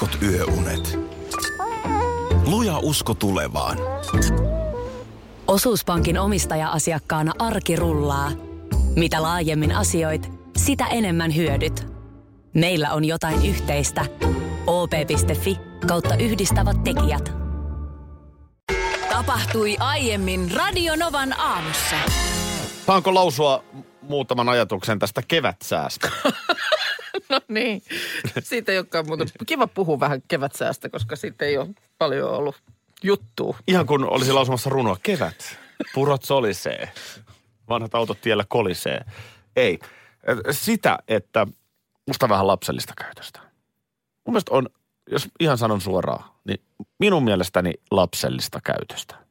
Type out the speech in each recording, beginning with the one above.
heikot yöunet. Luja usko tulevaan. Osuuspankin omistaja-asiakkaana arki rullaa. Mitä laajemmin asioit, sitä enemmän hyödyt. Meillä on jotain yhteistä. op.fi kautta yhdistävät tekijät. Tapahtui aiemmin Radionovan aamussa. Saanko lausua muutaman ajatuksen tästä kevätsäästä? No niin, siitä ei olekaan muuta. Kiva puhua vähän kevätsäästä, koska siitä ei ole paljon ollut juttua. Ihan kun olisi lausumassa runoa. Kevät, purot solisee, vanhat autot tiellä kolisee. Ei. Sitä, että musta vähän lapsellista käytöstä. Mun mielestä on, jos ihan sanon suoraan, niin minun mielestäni lapsellista käytöstä.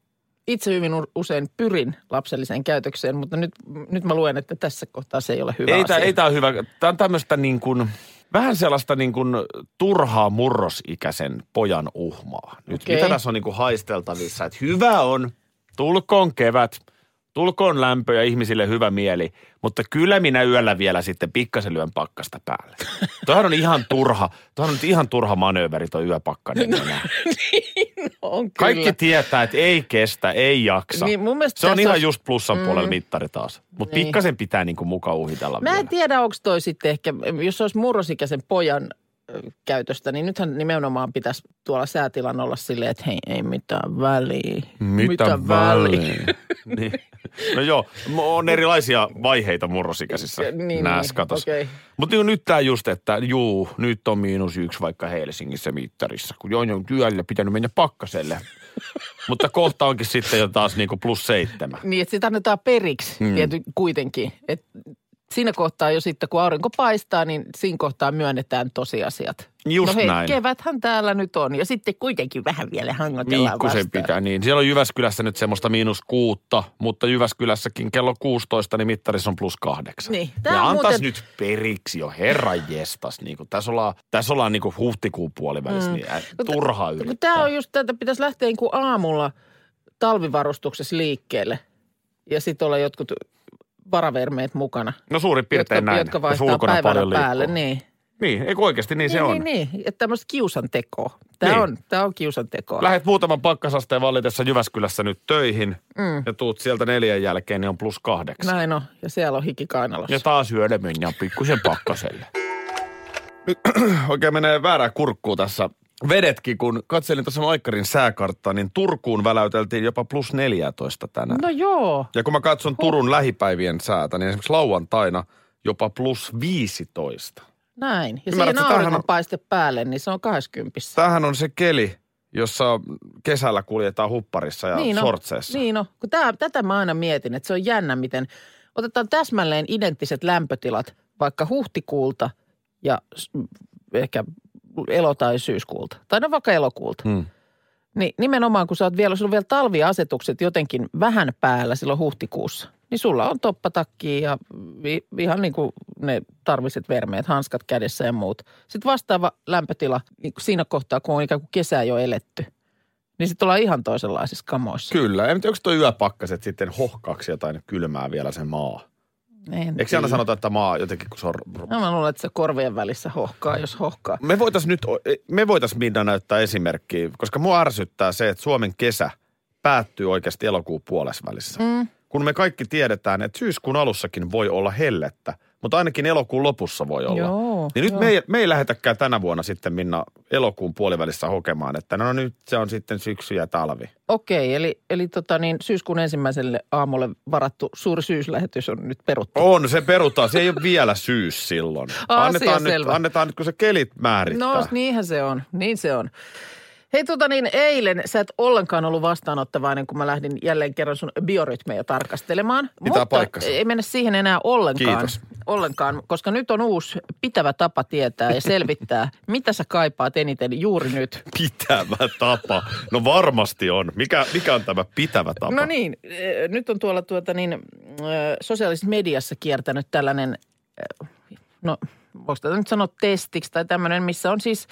Itse hyvin usein pyrin lapselliseen käytökseen, mutta nyt, nyt mä luen, että tässä kohtaa se ei ole hyvä Ei asia. tämä, ei tää ole hyvä. Tämä on tämmöistä niin kuin, vähän sellaista niin kuin turhaa murrosikäisen pojan uhmaa. Nyt Okei. mitä tässä on niin kuin haisteltavissa, että hyvä on, tulkoon kevät, tulkoon lämpö ja ihmisille hyvä mieli, mutta kyllä minä yöllä vielä sitten pikkasen lyön pakkasta päälle. Tuohan on ihan turha, tuohan on ihan turha manööveri tuo yöpakkanen. enää. on kyllä. Kaikki tietää, että ei kestä, ei jaksa. Niin, mun se on ihan olisi- just plussan puolella mittari taas. Mutta Niin. pikkasen pitää niin kuin mukaan uhitella Mä vielä. en tiedä, onko toi sitten ehkä, jos olisi murrosikäisen pojan käytöstä, niin nythän nimenomaan pitäisi tuolla säätilan olla silleen, että hei, ei mitään väliä. Mitä väliä? niin. No joo, on erilaisia vaiheita murrosikäisissä Niin, niin, näissä katossa. okei. Mutta nyt tämä just, että juu, nyt on miinus yksi vaikka Helsingissä mittarissa, kun joo, on työllä pitänyt mennä pakkaselle. Mutta kohta onkin sitten jo taas niinku plus seitsemän. Niin, että sitä annetaan periksi Mm. mm. tiety, kuitenkin. Et siinä kohtaa jo sitten, kun aurinko paistaa, niin siinä kohtaa myönnetään tosiasiat. Just no hei, näin. keväthän täällä nyt on. Ja sitten kuitenkin vähän vielä hangotellaan Pikkusen vastaan. pitää, niin. Siellä on Jyväskylässä nyt semmoista miinus kuutta, mutta Jyväskylässäkin kello 16, niin mittarissa on plus kahdeksan. Niin, tää ja antaisi muuten- nyt periksi jo, herran jestas. Niin kuin, tässä ollaan, tässä ollaan niin kuin huhtikuun puolivälissä, mm. niin ä, turhaa Kun yrittää. tämä on just tätä, pitäisi lähteä niin kuin aamulla talvivarustuksessa liikkeelle. Ja sitten olla jotkut varavermeet mukana. No suurin piirtein jotka, näin. jotka vaihtaa paljon päälle. Niin. Niin, eikö oikeasti niin, se niin, on. Niin, niin. Että tämmöistä kiusantekoa. Tämä, Niin. on, tämä on kiusantekoa. Lähet muutaman pakkasasteen vallitessa Jyväskylässä nyt töihin mm. ja tuut sieltä neljän jälkeen, niin on plus kahdeksan. Näin on. Ja siellä on hiki kainalossa. Ja taas yöllä mennään pikkusen pakkaselle. Nyt oikein menee väärää kurkkuu tässä. Vedetkin, kun katselin tuossa Maikkarin sääkarttaa, niin Turkuun väläyteltiin jopa plus 14 tänään. No joo. Ja kun mä katson Turun lähipäivien säätä, niin esimerkiksi lauantaina jopa plus 15. Näin. Ja Ymmärrätkö, siihen tämähän on- auringonpaiste päälle, niin se on 20. Tämähän on se keli, jossa kesällä kuljetaan hupparissa ja niin on. sortseissa. Niin on. Kun tää, tätä mä aina mietin, että se on jännä, miten otetaan täsmälleen identtiset lämpötilat vaikka huhtikuulta ja ehkä elo- tai syyskuulta. Tai no vaikka elokuulta. Hmm. Niin nimenomaan, kun sä oot vielä, sulla on vielä talviasetukset jotenkin vähän päällä silloin huhtikuussa, niin sulla on toppatakki ja ihan niin kuin ne tarviset vermeet, hanskat kädessä ja muut. Sitten vastaava lämpötila niin kuin siinä kohtaa, kun on ikään kuin kesää jo eletty, niin sitten ollaan ihan toisenlaisissa kamoissa. Kyllä. En tiedä, onko tuo yöpakkaset sitten hohkaaksi jotain kylmää vielä se maa? En Eikö aina sanota, että maa jotenkin, kun se on... No mä luulen, että se korvien välissä hohkaa, jos hohkaa. Me voitaisiin nyt, me voitaisiin Minna näyttää esimerkkiä, koska mua ärsyttää se, että Suomen kesä päättyy oikeasti elokuun puolesvälissä. Mm. Kun me kaikki tiedetään, että syyskuun alussakin voi olla hellettä, mutta ainakin elokuun lopussa voi olla. Joo, niin nyt joo. me ei, me ei lähetäkään tänä vuonna sitten Minna elokuun puolivälissä hokemaan, että no nyt se on sitten syksy ja talvi. Okei, eli, eli tota niin, syyskuun ensimmäiselle aamulle varattu suuri syyslähetys on nyt peruttu. On, se perutaan. Se ei ole vielä syys silloin. Asia annetaan, nyt, selvä. annetaan nyt, kun se kelit määrittää. No niinhän se on, niin se on. Hei tota niin, eilen sä et ollenkaan ollut vastaanottavainen, kun mä lähdin jälleen kerran sun biorytmejä tarkastelemaan. Pitää Mutta paikkansa. ei mennä siihen enää ollenkaan. Kiitos. Ollenkaan, koska nyt on uusi pitävä tapa tietää ja selvittää, mitä sä kaipaat eniten juuri nyt. Pitävä tapa. No varmasti on. Mikä, mikä on tämä pitävä tapa? No niin, eh, nyt on tuolla tuota niin, eh, sosiaalisessa mediassa kiertänyt tällainen, eh, no voiko tätä nyt sanoa testiksi tai tämmöinen, missä on siis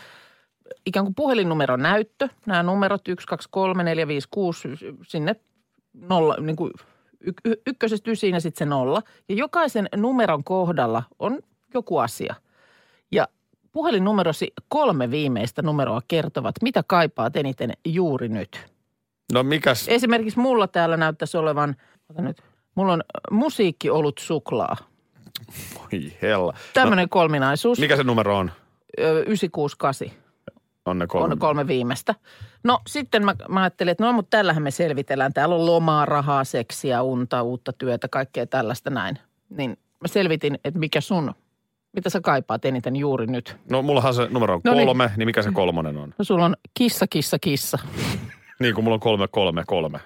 ikään kuin puhelinnumeron näyttö. Nämä numerot 1, 2, 3, 4, 5, 6, sinne nolla, niin kuin y- ykkösestä ysiin ja sitten se nolla. Ja jokaisen numeron kohdalla on joku asia. Ja puhelinnumerosi kolme viimeistä numeroa kertovat, mitä kaipaat eniten juuri nyt. No mikäs? Esimerkiksi mulla täällä näyttäisi olevan, nyt, mulla on musiikki ollut suklaa. Oi hella. Tämmöinen kolminaisuus. No, mikä se numero on? Ö, 968 On ne kolme. on kolme viimeistä. No sitten mä, mä ajattelin, että no mutta tällähän me selvitellään. Täällä on lomaa, rahaa, seksiä, unta, uutta työtä, kaikkea tällaista näin. Niin mä selvitin, että mikä sun, mitä sä kaipaat eniten juuri nyt. No mullahan se numero on No niin. kolme, niin mikä se kolmonen on? No sulla on kissa, kissa, kissa. Niin kuin mulla on kolme, kolme, kolme.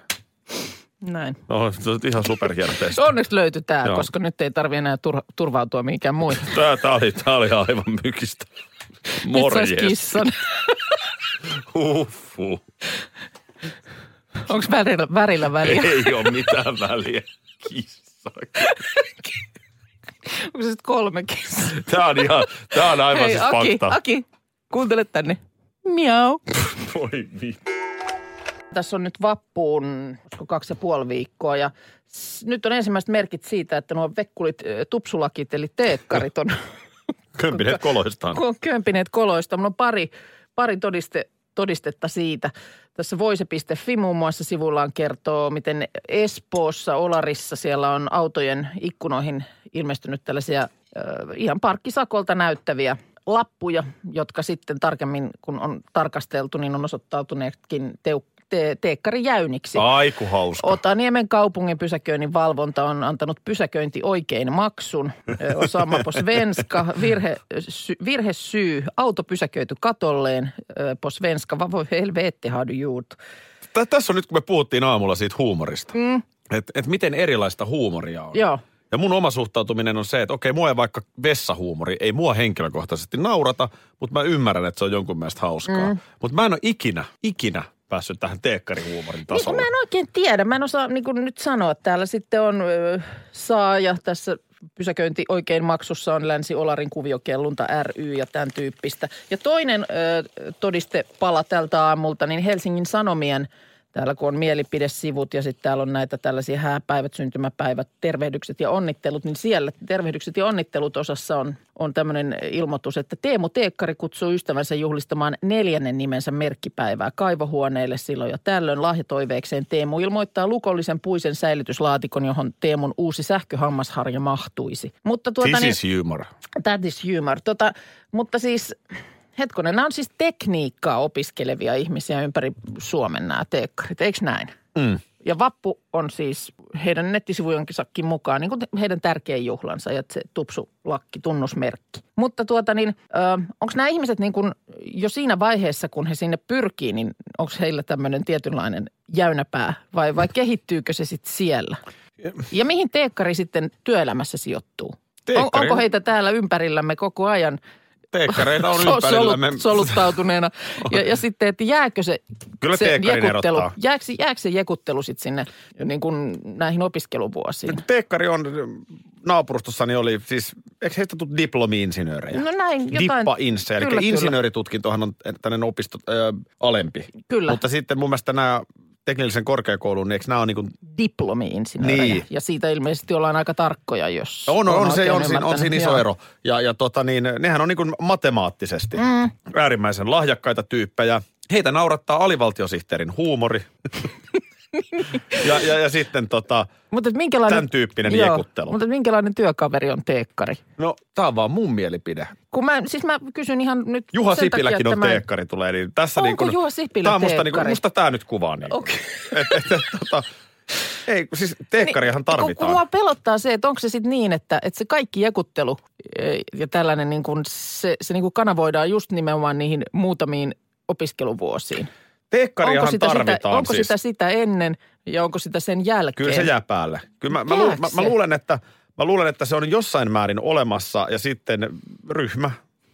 Näin. No, se on ihan superhieno testi. Onneksi löytyi tämä, koska nyt ei tarvi enää tur- turvautua mihinkään muihin. Tää, tää, oli, tää oli aivan mykistä. Morjes. kissan. Uffu. Onko värillä, värillä väliä? Ei ole mitään väliä. Kissa. Onko se sitten kolme kissaa? Tää on ihan, tää on aivan Hei siis Aki, fakta. Aki, kuuntele tänne. Miau. Voi vittu. Tässä on nyt vappuun olisiko kaksi ja puoli viikkoa ja s- nyt on ensimmäiset merkit siitä, että nuo vekkulit, ö, tupsulakit eli teekkarit on Kömpineet koloistaan. kömpineet koloista. Mulla on pari, pari todiste, todistetta siitä. Tässä voise.fi muun muassa sivullaan kertoo, miten Espoossa, Olarissa siellä on autojen ikkunoihin ilmestynyt tällaisia äh, ihan parkkisakolta näyttäviä lappuja, jotka sitten tarkemmin, kun on tarkasteltu, niin on osoittautuneetkin teu, te, teekkarijäyniksi. Aiku hauska. Otaniemen kaupungin pysäköinnin valvonta on antanut pysäköinti oikein maksun. Ö, Osama på svenska, virhe, sy, virhesyy, auto pysäköity katolleen. Ö, På svenska, vad voi helvete har du gjort? Tä- Tässä on nyt, kun me puhuttiin aamulla siitä huumorista. Mm. Että et miten erilaista huumoria on. Joo, Ja mun oma suhtautuminen on se, että okei, mua ei vaikka vessahuumori, ei mua henkilökohtaisesti naurata, mutta mä ymmärrän, että se on jonkun mielestä hauskaa. Mm. Mutta mä en ole ikinä, ikinä päässyt tähän teekkarihuumorin niin tasolle. mä en oikein tiedä. Mä en osaa niin kuin nyt sanoa. Täällä sitten on ö, saaja tässä pysäköinti oikein maksussa on Länsi-Olarin kuviokellunta ry ja tämän tyyppistä. Ja toinen ö, todistepala tältä aamulta, niin Helsingin Sanomien, täällä kun on mielipidesivut ja sitten täällä on näitä tällaisia hääpäivät, syntymäpäivät, tervehdykset ja onnittelut, niin siellä tervehdykset ja onnittelut osassa on, on tämmöinen ilmoitus, että Teemu Teekkari kutsuu ystävänsä juhlistamaan neljännen nimensä merkkipäivää kaivohuoneelle silloin ja tällöin lahjatoiveekseen Teemu ilmoittaa lukollisen puisen säilytyslaatikon, johon Teemun uusi sähköhammasharja mahtuisi. Mutta tuota This niin, is humor. That is humor. Tota, mutta siis, hetkonen, nämä on siis tekniikkaa opiskelevia ihmisiä ympäri Suomen nämä teekkarit, eikö näin? Mm. Ja vappu on siis heidän nettisivujenkin mukaan niin kuin heidän tärkein juhlansa ja se tupsulakki, tunnusmerkki. Mutta tuota niin, onko nämä ihmiset niin kuin jo siinä vaiheessa, kun he sinne pyrkii, niin onko heillä tämmöinen tietynlainen jäynäpää vai, vai kehittyykö se sitten siellä? Ja mihin teekkari sitten työelämässä sijoittuu? On, onko heitä täällä ympärillämme koko ajan Teekkareita on so- ympärillämme. solut, soluttautuneena? Ja, ja sitten, että jääkö se, Kyllä se jekuttelu, jääkö, jääkö se jekuttelu sitten sinne niin kuin näihin opiskeluvuosiin? Teekkari on, naapurustossani oli siis, eikö heistä tullut diplomi-insinöörejä? No näin, jotain. Dippa-inse, eli Kyllä, insinööritutkintohan on tämmöinen opisto ö, alempi. Kyllä. Mutta sitten mun mielestä nämä teknillisen korkeakoulun, niin eikö nämä on niin kuin, Diplomi-insinöörejä. Niin. Ja siitä ilmeisesti ollaan aika tarkkoja, jos on, on, on, se, on, siinä, on siinä iso Joo. ero. Ja, ja tota niin, nehän on niin kuin matemaattisesti mm. äärimmäisen lahjakkaita tyyppejä. Heitä naurattaa alivaltiosihteerin huumori. ja, ja, ja sitten tota, Mutta et minkälainen, Tämän tyyppinen joo, jekuttelu. Mutta minkälainen työkaveri on teekkari? no tää on vaan mun mielipide. Kun mä, siis mä kysyn ihan nyt Juha sen Sipiläkin takia, on että mä- teekkari tulee, niin tässä Onko niin kuin, Juha Sipilä tää on musta, niin kuin, musta tää nyt kuvaa niin. Okei. Et, et, et, tota, ei, kun siis teekkariahan Niin, Kun, kun tarvitaan. mua pelottaa se, että onko se sitten niin, että, että se kaikki jekuttelu eh, ja tällainen niin kuin se, se niin kuin kanavoidaan just nimenomaan niihin muutamiin opiskeluvuosiin. Teekkariahan onko sitä, tarvitaan sitä, onko siis. sitä sitä ennen ja onko sitä sen jälkeen? Kyllä se jää päälle. Kyllä mä, mä, mä, mä, se? luulen, että, mä luulen, että se on jossain määrin olemassa ja sitten ryhmä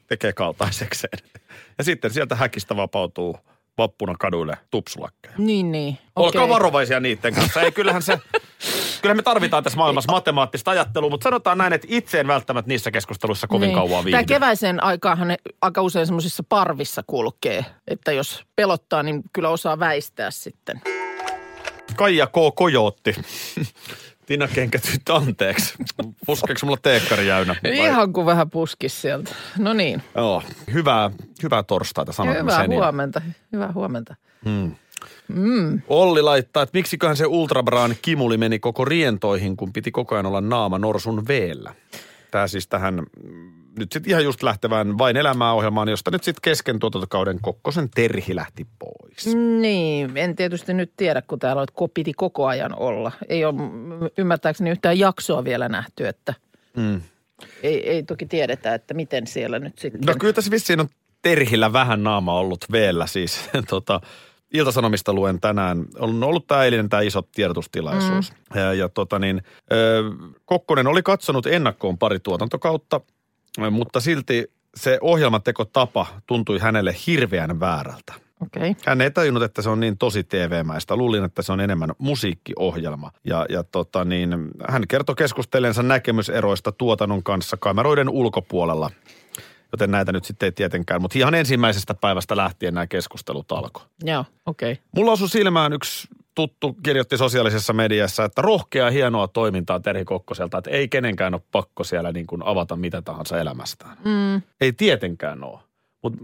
tekee kaltaisekseen. Ja sitten sieltä häkistä vapautuu vappuna kaduille tupsulakkeja. Niin, niin. Olkaa Okei. varovaisia niiden kanssa. Ei, kyllähän se, kyllähän me tarvitaan tässä maailmassa matemaattista ajattelua, mutta sanotaan näin, että itse en välttämättä niissä keskusteluissa kovin Niin. kauan Tämä viihdy. keväisen aikaahan ne aika usein semmoisissa parvissa kulkee, että jos pelottaa, niin kyllä osaa väistää sitten. Kaija K. Kojootti Tina Kenkätyt, anteeksi. Puskeeko mulla teekkari jäynä? Vai- Ihan kuin vähän puskis sieltä. No niin, Joo, hyvää, hyvää torstaita sanotaan hyvää sen. ja- huomenta, hyvää huomenta. Olli laittaa, että miksiköhän se Ultrabraan kimuli meni koko rientoihin, kun piti koko ajan olla naama norsun veellä. Tämä siis tähän mm, nyt sitten ihan just lähtevään Vain elämää ohjelmaan, josta nyt sitten kesken tuotantokauden Kokkosen Terhi lähti pois. Niin, en tietysti nyt tiedä, kun täällä on, että piti koko ajan olla. Ei ole mm, ymmärtääkseni yhtään jaksoa vielä nähty, että Mm. ei, ei toki tiedetä, että miten siellä nyt sitten. No kyllä tässä vissiin on Terhillä vähän naama ollut veellä siis. tota, Iltasanomista luen tänään. On ollut tämä eilinen tämä iso tiedotustilaisuus. Mm. Ja, ja tota niin, ö, Kokkonen oli katsonut ennakkoon pari tuotantokautta, mutta silti se ohjelmatekotapa tuntui hänelle hirveän väärältä. Okay. Hän ei tajunnut, että se on niin tosi TV-mäistä. Luulin, että se on enemmän musiikkiohjelma. Ja, ja tota niin, hän kertoi keskustelleensa näkemyseroista tuotannon kanssa kameroiden ulkopuolella. Joten näitä nyt sitten ei tietenkään, mutta ihan ensimmäisestä päivästä lähtien nämä keskustelut alkoi. Joo, okei. Okay. Mulla osui silmään yksi tuttu kirjoitti sosiaalisessa mediassa, että rohkeaa hienoa toimintaa Terhi Kokkoselta, että ei kenenkään ole pakko siellä niin kuin avata mitä tahansa elämästään. Mm. Ei tietenkään ole. Mutta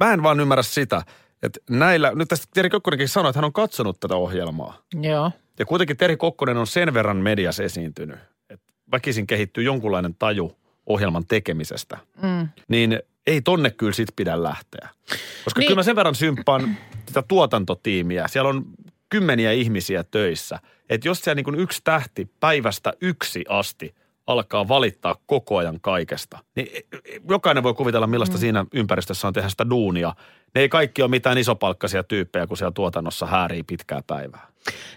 mä en vaan ymmärrä sitä, että näillä, nyt tästä Terhi Kokkonenkin sanoi, että hän on katsonut tätä ohjelmaa. Joo. Ja kuitenkin Terhi Kokkonen on sen verran mediassa esiintynyt, että väkisin kehittyy jonkunlainen taju ohjelman tekemisestä. Mm. Niin ei tonne kyllä sit pidä lähteä. Koska Niin. kyllä mä sen verran symppaan sitä tuotantotiimiä. Siellä on kymmeniä ihmisiä töissä. Että jos siellä niin yksi tähti päivästä yksi asti alkaa valittaa koko ajan kaikesta, niin jokainen voi kuvitella, millaista mm. siinä ympäristössä on tehdä sitä duunia. Ne ei kaikki ole mitään isopalkkaisia tyyppejä, kun siellä tuotannossa häärii pitkää päivää.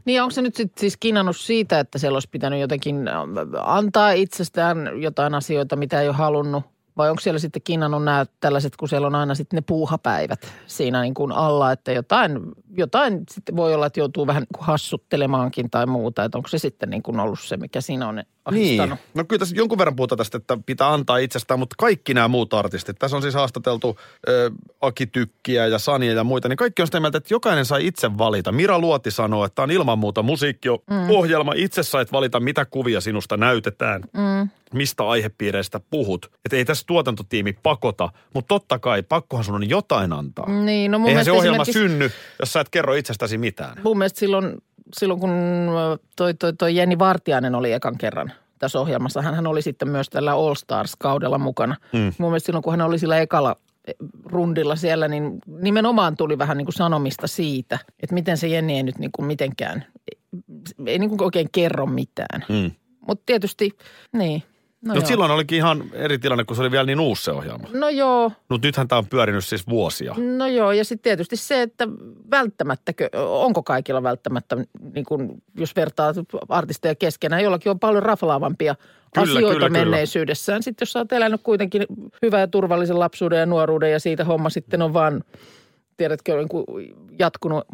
Niin onko se nyt sit siis kinnannut siitä, että siellä olisi pitänyt jotenkin äh, antaa itsestään jotain asioita, mitä ei ole halunnut? Vai onko siellä sitten kinnannut nämä tällaiset, kun siellä on aina sitten ne puuhapäivät siinä niin kuin alla, että jotain, jotain sitten voi olla, että joutuu vähän niin kuin hassuttelemaankin tai muuta. Että onko se sitten niin kuin ollut se, mikä siinä on ahdistanut? No kyllä tässä jonkun verran puhutaan tästä, että pitää antaa itsestään, mutta kaikki nämä muut artistit, tässä on siis haastateltu ö, Aki Tykkiä ja Sania ja muita, niin kaikki on sitä mieltä, että jokainen sai itse valita. Mira Luoti sanoo, että tämä on ilman muuta musiikkiohjelma. Mm. Itse sait valita, mitä kuvia sinusta näytetään, mm. Mistä aihepiireistä puhut. Että ei tässä tuotantotiimi pakota, mutta totta kai pakkohan sun on jotain antaa. Niin, no mun Eihän se ohjelma esimerkiksi- synny, jos sä et kerro itsestäsi mitään. Mun mielestä silloin, silloin kun toi, toi, toi Jenni Vartiainen oli ekan kerran tässä ohjelmassa, hän oli sitten myös tällä All Stars-kaudella mukana. Mm. Mun mielestä silloin, kun hän oli sillä ekalla eh, rundilla siellä, niin nimenomaan tuli vähän niin kuin sanomista siitä, että miten se Jenni ei nyt niin kuin mitenkään, ei niin kuin oikein kerro mitään. Mm. Mutta tietysti, niin. No, Mutta joo. silloin olikin ihan eri tilanne, kun se oli vielä niin uusi se ohjelma. no joo, Mutta nythän tämä on pyörinyt siis vuosia. No joo, ja sitten tietysti se, että välttämättä, onko kaikilla välttämättä, niin kun, jos vertaa artisteja keskenään, jollakin on paljon raflaavampia Kyllä, asioita kyllä, kyllä. menneisyydessään. Sitten jos sä oot elänyt kuitenkin hyvän ja turvallisen lapsuuden ja nuoruuden ja siitä homma sitten on vaan, tiedätkö, niin jatkunut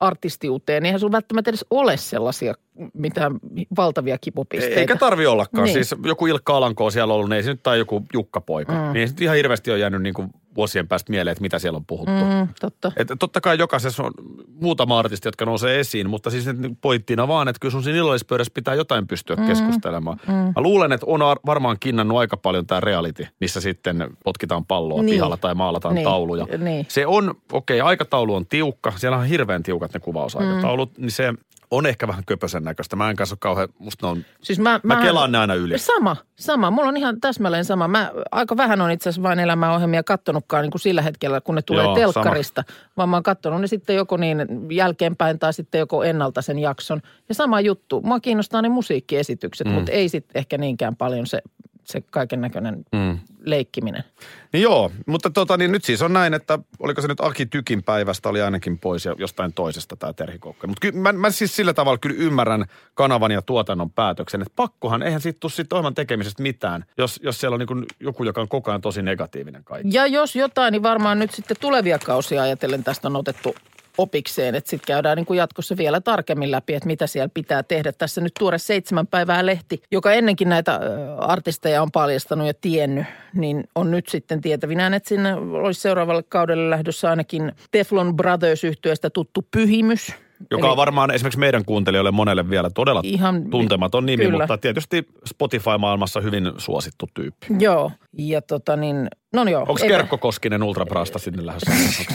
artistiuteen, niin eihän sulla välttämättä edes ole sellaisia mitään valtavia kipupisteitä. Eikä tarvi ollakaan. Niin. Siis joku Ilkka Alanko on siellä ollut, niin ei se nyt tai joku Jukka Poika. Mm. Niin ei se ihan hirveästi on jäänyt niin kuin vuosien päästä mieleen, että mitä siellä on puhuttu. Mm. Totta. Et totta kai jokaisessa on muutama artisti, jotka nousee esiin, mutta siis nyt niin pointtina vaan, että kyllä sun siinä illallispöydässä pitää jotain pystyä mm. keskustelemaan. Mm. Mä luulen, että on ar- varmaan kinnannut aika paljon tämä reality, missä sitten potkitaan palloa Niin. pihalla tai maalataan niin. tauluja. Niin. Se on, okei, okay, aikataulu on tiukka. Siellä on hirveän tiukat ne kuvausaikataulut, mm. niin se on ehkä vähän köpösen näköistä. Mä en kanssa ole kauhean, musta ne on, Siis mä, mä kelaan ne aina yli. Sama, sama. Mulla on ihan täsmälleen sama. Mä aika vähän on itse asiassa vain elämäohjelmia kattonutkaan niin kuin sillä hetkellä, kun ne tulee Joo, telkkarista. Vaan mä oon kattonut ne sitten joko niin jälkeenpäin tai sitten joko ennalta sen jakson. Ja sama juttu. Mua kiinnostaa ne musiikkiesitykset, mm. mutta ei sitten ehkä niinkään paljon se, se kaiken näköinen mm. leikkiminen. Niin joo, mutta tota, niin nyt siis on näin, että oliko se nyt Aki Tykin päivästä oli ainakin pois ja jostain toisesta tämä Terhi Kokkonen. Mutta ky- mä, mä, siis sillä tavalla kyllä ymmärrän kanavan ja tuotannon päätöksen, että pakkohan, eihän siitä tule siitä ohjelman tekemisestä mitään, jos, jos siellä on niin joku, joka on koko ajan tosi negatiivinen kaikki. Ja jos jotain, niin varmaan nyt sitten tulevia kausia ajatellen tästä on otettu opikseen, että sitten käydään niin kuin jatkossa vielä tarkemmin läpi, että mitä siellä pitää tehdä. Tässä nyt tuore seitsemän päivää lehti, joka ennenkin näitä artisteja on paljastanut ja tiennyt, niin on nyt sitten tietävinään, että sinne olisi seuraavalle kaudelle lähdössä ainakin Teflon Brothers yhtyeestä tuttu Pyhimys, Joka Eli- on varmaan esimerkiksi meidän kuuntelijoille monelle vielä todella Ihan- tuntematon nimi, kyllä. mutta tietysti Spotify-maailmassa hyvin suosittu tyyppi. Joo, ja tota niin, no joo. Onko Kerkko Koskinen Ultrabrasta sinne lähdössä?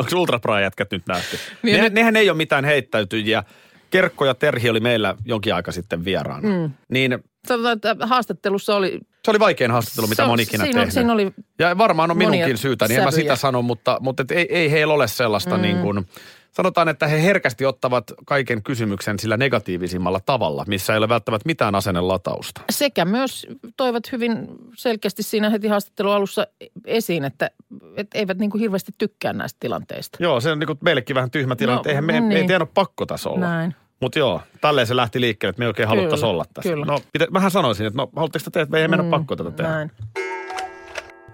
Onko Ultrabra-jätkät nyt nähty? Niin, ne, nyt- nehän ei ole mitään heittäytyjiä. Kerkko ja Terhi oli meillä jonkin aika sitten vieraana. Mm. Niin Sanotaan, että haastattelussa oli... se oli vaikein haastattelu, mitä ikinä siinä, tehnyt. Siinä oli Ja varmaan on minunkin syytä, niin en mä sitä sano, mutta, mutta et ei, ei heillä ole sellaista mm. niin kuin, sanotaan, että he herkästi ottavat kaiken kysymyksen sillä negatiivisimmalla tavalla, missä ei ole välttämättä mitään asennelatausta. sekä myös toivat hyvin selkeästi siinä heti haastattelun alussa esiin, että, että eivät niin kuin hirveästi tykkää näistä tilanteista. Joo, se on niin kuin meillekin vähän tyhmä tilanne, No, että eihän me, niin. ei ole pakko tässä olla. Näin. Mutta joo, tälleen se lähti liikkeelle, että me ei oikein Kyllä, haluttaisi olla tässä. kyllä. No, pitä, mähän sanoisin, että no, haluatteko te tehdä, että me ei meidän ole pakko tätä tehdä. Mm, Näin.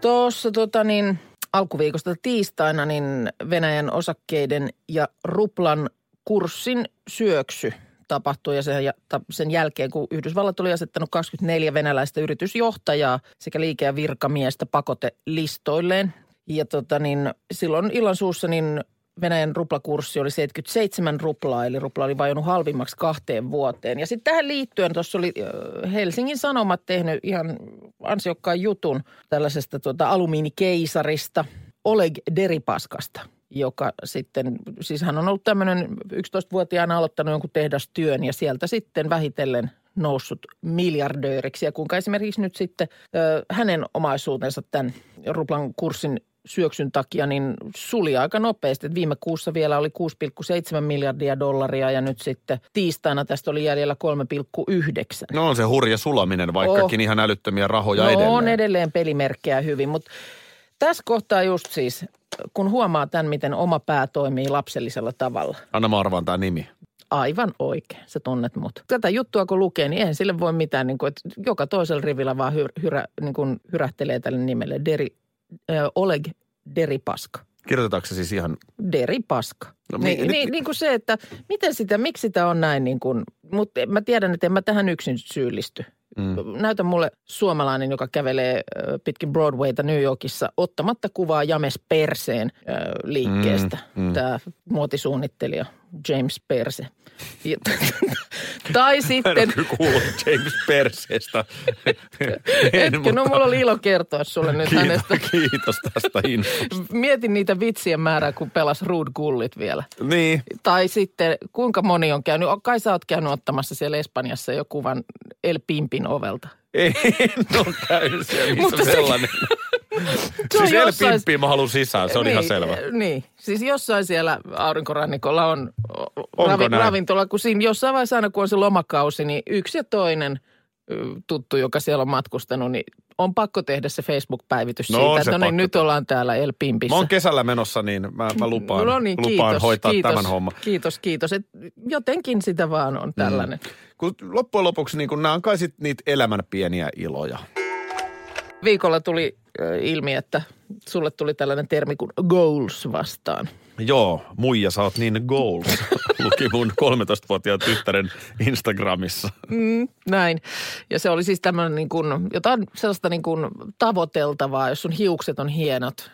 Tuossa tota niin, alkuviikosta tiistaina niin Venäjän osakkeiden ja ruplan kurssin syöksy tapahtui ja sen, sen jälkeen, kun Yhdysvallat oli asettanut 24 venäläistä yritysjohtajaa sekä liike- ja virkamiestä pakotelistoilleen. Ja tota niin, silloin illan suussa niin Venäjän ruplakurssi oli 77 ruplaa, eli rupla oli vajonnut halvimmaksi kahteen vuoteen. Ja sitten tähän liittyen tuossa oli Helsingin Sanomat tehnyt ihan ansiokkaan jutun tällaisesta tuota alumiinikeisarista Oleg Deripaskasta, joka sitten, siis hän on ollut tämmöinen 11-vuotiaana aloittanut jonkun tehdastyön ja sieltä sitten vähitellen noussut miljardööriksi. Ja kuinka esimerkiksi nyt sitten ö, hänen omaisuutensa tämän ruplan kurssin syöksyn takia niin suli aika nopeasti. Et viime kuussa vielä oli 6,7 miljardia dollaria ja nyt sitten tiistaina tästä oli jäljellä 3,9. No on se hurja sulaminen, vaikkakin Oh. ihan älyttömiä rahoja no edelleen. on edelleen pelimerkkejä hyvin, mutta tässä kohtaa just siis, kun huomaa tämän, miten oma pää toimii lapsellisella tavalla. Anna mä arvaan tää nimi. Aivan oikein, sä tunnet mut. Tätä juttua kun lukee, niin eihän sille voi mitään, niin kuin, että joka toisella rivillä vaan hyr, hyrä, niin kuin hyrähtelee tälle nimelle. Deri, Oleg Deripaska. Kirjoitetaanko se siis ihan... Deripaska. No No, mi- niin, nyt- niin, niin kuin se, että miten sitä, miksi sitä on näin niin kuin, mutta mä tiedän, että en mä tähän yksin syyllisty. Mm. Näytä mulle suomalainen, joka kävelee pitkin Broadwayta New Yorkissa ottamatta kuvaa James Perseen liikkeestä. Mm, mm. Tämä muotisuunnittelija James Perse. Ja, tai sitten, kuullut James Perseestä. En, etkö, no mulla oli ilo kertoa sulle nyt hänestä. kiitos, kiitos tästä infosta. Mietin niitä vitsien määrää, kun pelas Ruud Gullit vielä. Niin, Tai sitten, kuinka moni on käynyt, kai sä oot käynyt ottamassa siellä Espanjassa jo kuvan El Pimpin ovelta. En ole missä Mutta se- sellainen. Se siis jossain- Pimppiin mä haluan sisään, se on niin, ihan selvä. Niin, siis jossain siellä aurinkorannikolla on Onko ravi, näin? ravintola, kun siinä jossain vaiheessa aina kun on se lomakausi, niin yksi ja toinen tuttu, joka siellä on matkustanut, niin on pakko tehdä se Facebook-päivitys No, siitä, että no niin, nyt ollaan täällä El Pimpissä. Mä oon kesällä menossa, niin mä, mä lupaan, no niin, lupaan kiitos, hoitaa kiitos, tämän homman. Kiitos, kiitos. Et jotenkin sitä vaan on tällainen. Kun loppujen lopuksi niin kun nämä on kai sit niitä elämän pieniä iloja. Viikolla tuli ilmi, että sulle tuli tällainen termi kuin goals vastaan. Joo, muija, sä oot niin goals, luki mun 13-vuotiaan tyttären Instagramissa. Mm, näin. Ja se oli siis tämmöinen niin kuin, jotain sellaista niin kuin tavoiteltavaa, jos sun hiukset on hienot,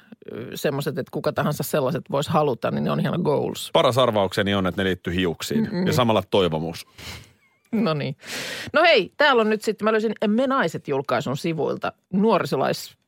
semmoiset, että kuka tahansa sellaiset voisi haluta, niin ne on ihan goals. Paras arvaukseni on, että ne liittyy hiuksiin mm ja samalla toivomus. No niin. No hei, täällä on nyt sitten, mä löysin Me Naiset julkaisun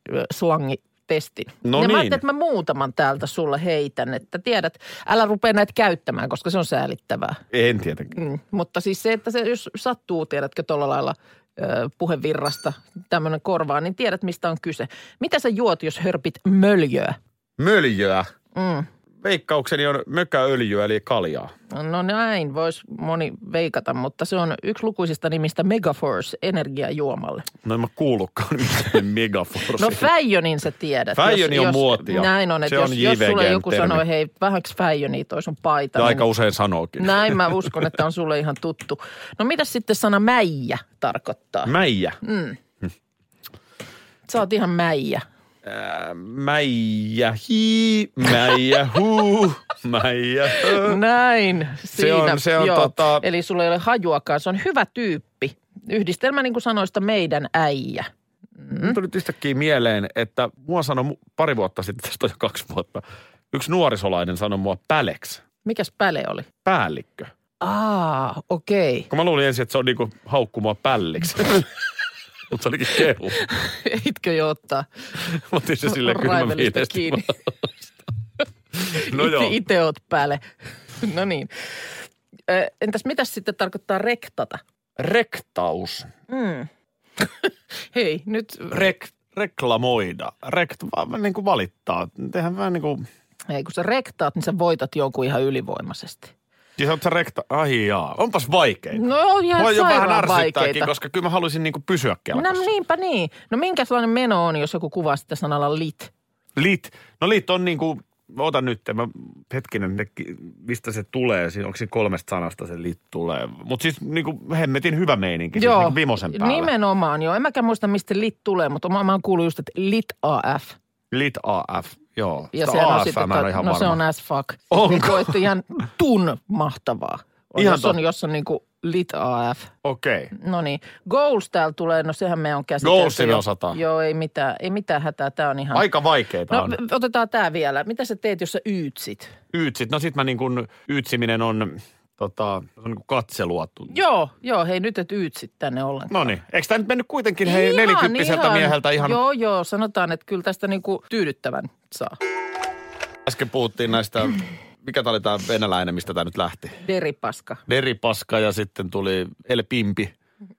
sivuilta nuorisolais-slangi-testin. No ja niin. mä ajattelin, että mä muutaman täältä sulle heitän, että tiedät, älä rupea näitä käyttämään, koska se on säälittävää. En tietenkään. Mm, mutta siis se, että se jos sattuu, tiedätkö, tuolla lailla ö, puhevirrasta tämmöinen korvaa, niin tiedät, mistä on kyse. Mitä sä juot, jos hörpit möljöä? Möljöä. Mm. Veikkaukseni on mökäöljyä eli kaljaa. No näin, voisi moni veikata, mutta se on yksi lukuisista nimistä Megaforce energiajuomalle. No en mä kuullutkaan mistään megaforce. No Fäijönin sä tiedät. Fäijöni on muotia. Näin on, että Se jos, on jos sulle joku termi. sanoo, hei, vähäksi Fäijöniä toi sun paita. ja niin aika usein sanookin. Näin mä uskon, että on sulle ihan tuttu. No mitä sitten sana mäijä tarkoittaa? Mäijä. Sä oot ihan mäijä. Mäijä hi, mäijä hu, mäijä hö. Näin, siinä. on- se on joo. tota- Eli sulla ei ole hajuakaan, se on hyvä tyyppi. Yhdistelmä niin kuin sanoista meidän äijä. Mm. Tuli yhtäkkiä mieleen, että mua sanoi pari vuotta sitten, tästä on jo kaksi vuotta, yksi nuorisolainen sanoi mua päleksi. Mikäs päle oli? Päällikkö. Aa, okei. Kun mä luulin ensin, että se on niinku haukkumaa pälliksi. Mutta se olikin kehu. Eitkö jo ottaa Mä otin se silleen kylmä kiinni? No joo. Itse oot päälle. no niin. Entäs mitäs sitten tarkoittaa rektata? Rektaus. Mm. Hei, nyt Rek, reklamoida. Rekt, vaan niin kuin valittaa. Tehän vähän niin kuin, Ei, kun sä rektaat, niin sä voitat jonkun ihan ylivoimaisesti. Siis on se rekta, ai jaa, onpas vaikeita. No ihan Voi jo vähän ärsyttääkin, koska kyllä mä haluaisin niin kuin pysyä No kelkassa. niinpä niin. No minkälainen meno on, jos joku kuvaa sitä sanalla lit? Lit, no lit on niin kuin, otan nyt, mä, hetkinen, ne- mistä se tulee, siinä, onko siinä kolmesta sanasta se lit tulee. Mutta siis niin kuin hemmetin hyvä meininki, siis niin kuin vimosen päällä. nimenomaan joo. En mäkään muista, mistä lit tulee, mutta mä, mä oon kuullut just, että lit AF. Lit AF, joo. Ja Sitä sehän on sitten, no se varma. on as fuck. Onko? Niin ihan tun mahtavaa. On, Ihan jos on, jos on niin kuin lit AF. Okei. Okay. No niin. Goals täällä tulee, no sehän me on käsitelty. Goalsi me jo. osataan. Joo, ei mitään, ei mitään hätää. Tämä on ihan... Aika vaikeita No on. otetaan tämä vielä. Mitä sä teet, jos sä yytsit? Yytsit, no sit mä niin kuin, yytsiminen on, tota, se on niin kuin katselua. Joo, joo, hei nyt et yytsit tänne ollenkaan. No niin, eikö tämä nyt mennyt kuitenkin hei Ihan, nelikymppiseltä ihan. mieheltä ihan, Joo, joo, sanotaan, että kyllä tästä niinku tyydyttävän saa. äsken puhuttiin näistä, mikä tämä oli tämä venäläinen, mistä tämä nyt lähti? Deripaska Deripaska ja sitten tuli El Pimpi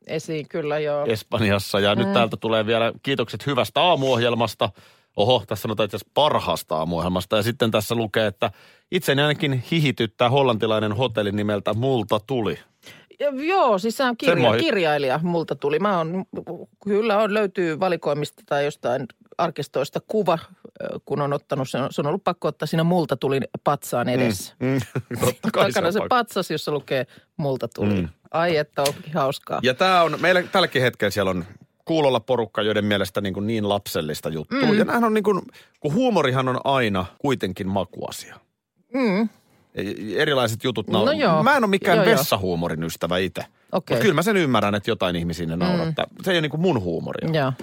esiin, kyllä joo. Espanjassa ja Mm. nyt täältä tulee vielä kiitokset hyvästä aamuohjelmasta. Oho, tässä sanotaan itse asiassa parhaasta aamuohjelmasta ja sitten tässä lukee, että itseni ainakin hihityttää hollantilainen hotelli nimeltä Multa tuli. Ja, joo, siis se on kirja, Semmoinen. kirjailija multa tuli. Mä on, kyllä on, löytyy valikoimista tai jostain arkistoista kuva, kun on ottanut, se on, se on ollut pakko ottaa siinä multa tuli patsaan edessä. Mm, totta kai Takana se se patsas, jossa lukee multa tuli. Mm. Ai että onkin hauskaa. Ja tämä on, meillä tälläkin hetkellä siellä on kuulolla porukka, joiden mielestä niin, kuin niin lapsellista juttua. Mm. Ja on niin kuin, kun huumorihan on aina kuitenkin makuasia. Mm, Erilaiset jutut. No joo. Mä en ole mikään Joo, joo. vessahuumorin ystävä itse. Okei. Mutta kyllä mä sen ymmärrän, että jotain ihmisiä ne naurattaa. Se ei ole niin kuin mun huumoria. joo.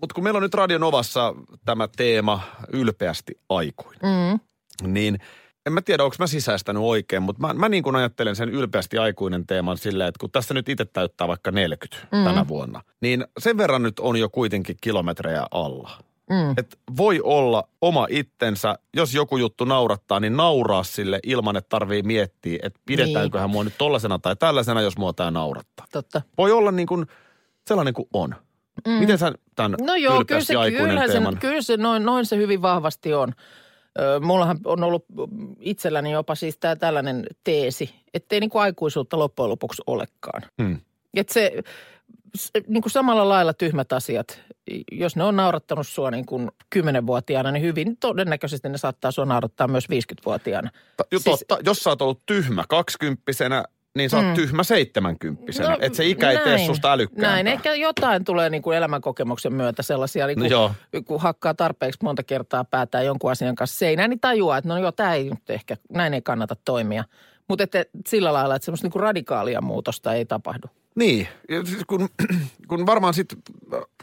Mutta kun meillä on nyt Radio Novassa tämä teema ylpeästi aikuinen, Mm. niin en mä tiedä, onko mä sisäistänyt oikein, mutta mä, mä niin kuin ajattelen sen ylpeästi aikuinen teeman silleen, että kun tässä nyt itse täyttää vaikka 40 mm. tänä vuonna, niin sen verran nyt on jo kuitenkin kilometrejä alla. Mm. Että voi olla oma itsensä, jos joku juttu naurattaa, niin nauraa sille ilman, että tarvii miettiä, että pidetäänköhän mua nyt tollasena tai tällaisena, jos mua tämä naurattaa. Totta. Voi olla niin kuin sellainen kuin on. Mm. Miten sä tämän No joo, kyllä se, aikuinen kyllähän se, teeman? kyllä se noin, noin se hyvin vahvasti on. Mullahan on ollut itselläni jopa siis tämä tällainen teesi, ettei niin kuin aikuisuutta loppujen lopuksi olekaan. Hmm. Että se, niin kuin samalla lailla tyhmät asiat, jos ne on naurattanut sua niin kuin 10-vuotiaana, niin hyvin todennäköisesti ne saattaa sua naurattaa myös 50-vuotiaana. Ta- ju- Siis- totta, jos sä oot ollut tyhmä kaksikymppisenä, niin sä oot Mm. tyhmä seitsemänkymppisenä. No, että se ikä ei tee näin, susta älykkäämpää. Näin, ehkä jotain tulee niin kuin elämänkokemuksen myötä sellaisia, niin No kuin, joo. kun hakkaa tarpeeksi monta kertaa päätään jonkun asian kanssa seinään, niin tajuaa, että no joo, tämä ei nyt ehkä, näin ei kannata toimia. Mutta että sillä lailla, että semmoista niin kuin radikaalia muutosta ei tapahdu. Niin, siis kun, kun varmaan sitten,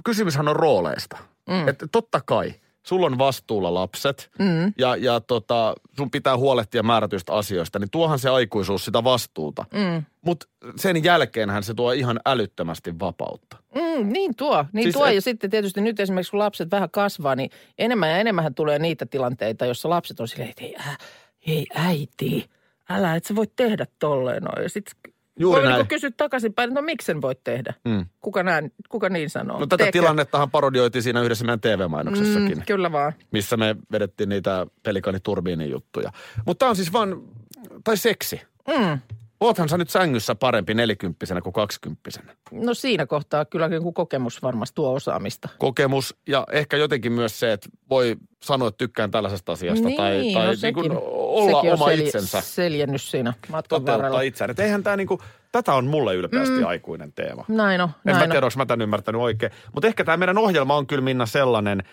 kysymyshän on rooleista. Mm. Että totta kai, sulla on vastuulla lapset Mm. ja, ja tota, sun pitää huolehtia määrätyistä asioista, niin tuohan se aikuisuus sitä vastuuta. Mm. Mutta sen jälkeenhän se tuo ihan älyttömästi vapautta. Mm, niin tuo, niin Siis tuo. et- Ja sitten tietysti nyt esimerkiksi kun lapset vähän kasvaa, niin enemmän ja enemmän tulee niitä tilanteita, jossa lapset on silleen, että hei, hei äiti, älä, et sä voi tehdä tolleen noin. Ja sitten Juuri voi näin. niin kysyä takaisinpäin, että no miksi sen voi tehdä? Mm. Kuka, näin, kuka niin sanoo? No tätä Teekö? tilannettahan parodioitiin siinä yhdessä meidän TV-mainoksessakin. Mm, kyllä vaan. missä me vedettiin niitä pelikaniturbiinin juttuja. Mutta tämä on siis vaan, tai seksi. Mm. Oothan sä nyt sängyssä parempi nelikymppisenä kuin kaksikymppisenä. No siinä kohtaa kyllä joku kokemus varmasti tuo osaamista. Kokemus ja ehkä jotenkin myös se, että voi sanoa, että tykkään tällaisesta asiasta tai, tai no niin kuin olla sekin oma sel- itsensä. seljennys siinä matkan Toteuttaa varrella. itseään. Et eihän tämä niinku, tätä on mulle ylpeästi mm. aikuinen teema. Näin on, En näin mä tiedä, onko mä tämän ymmärtänyt oikein. Mutta ehkä tämä meidän ohjelma on kyllä Minna sellainen,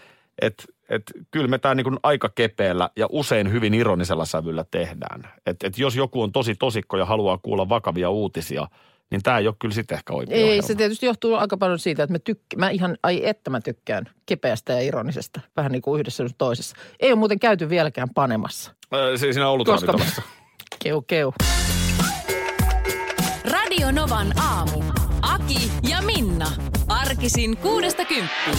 että et kyllä me tämä niinku aika kepeällä ja usein hyvin ironisella sävyllä tehdään. Että et jos joku on tosi tosikko ja haluaa kuulla vakavia uutisia, niin tämä ei ole kyllä sitten ehkä oikein Ei, ohjelma. se tietysti johtuu aika paljon siitä, että mä, tykk- mä ihan, ai että mä tykkään kepeästä ja ironisesta, vähän niin kuin yhdessä toisessa. Ei ole muuten käyty vieläkään panemassa. Se- Siinä on ollut Koska-. Keu, keu. Radio Novan aamu. Aki ja Minna. Arkisin kuudesta kymppiin.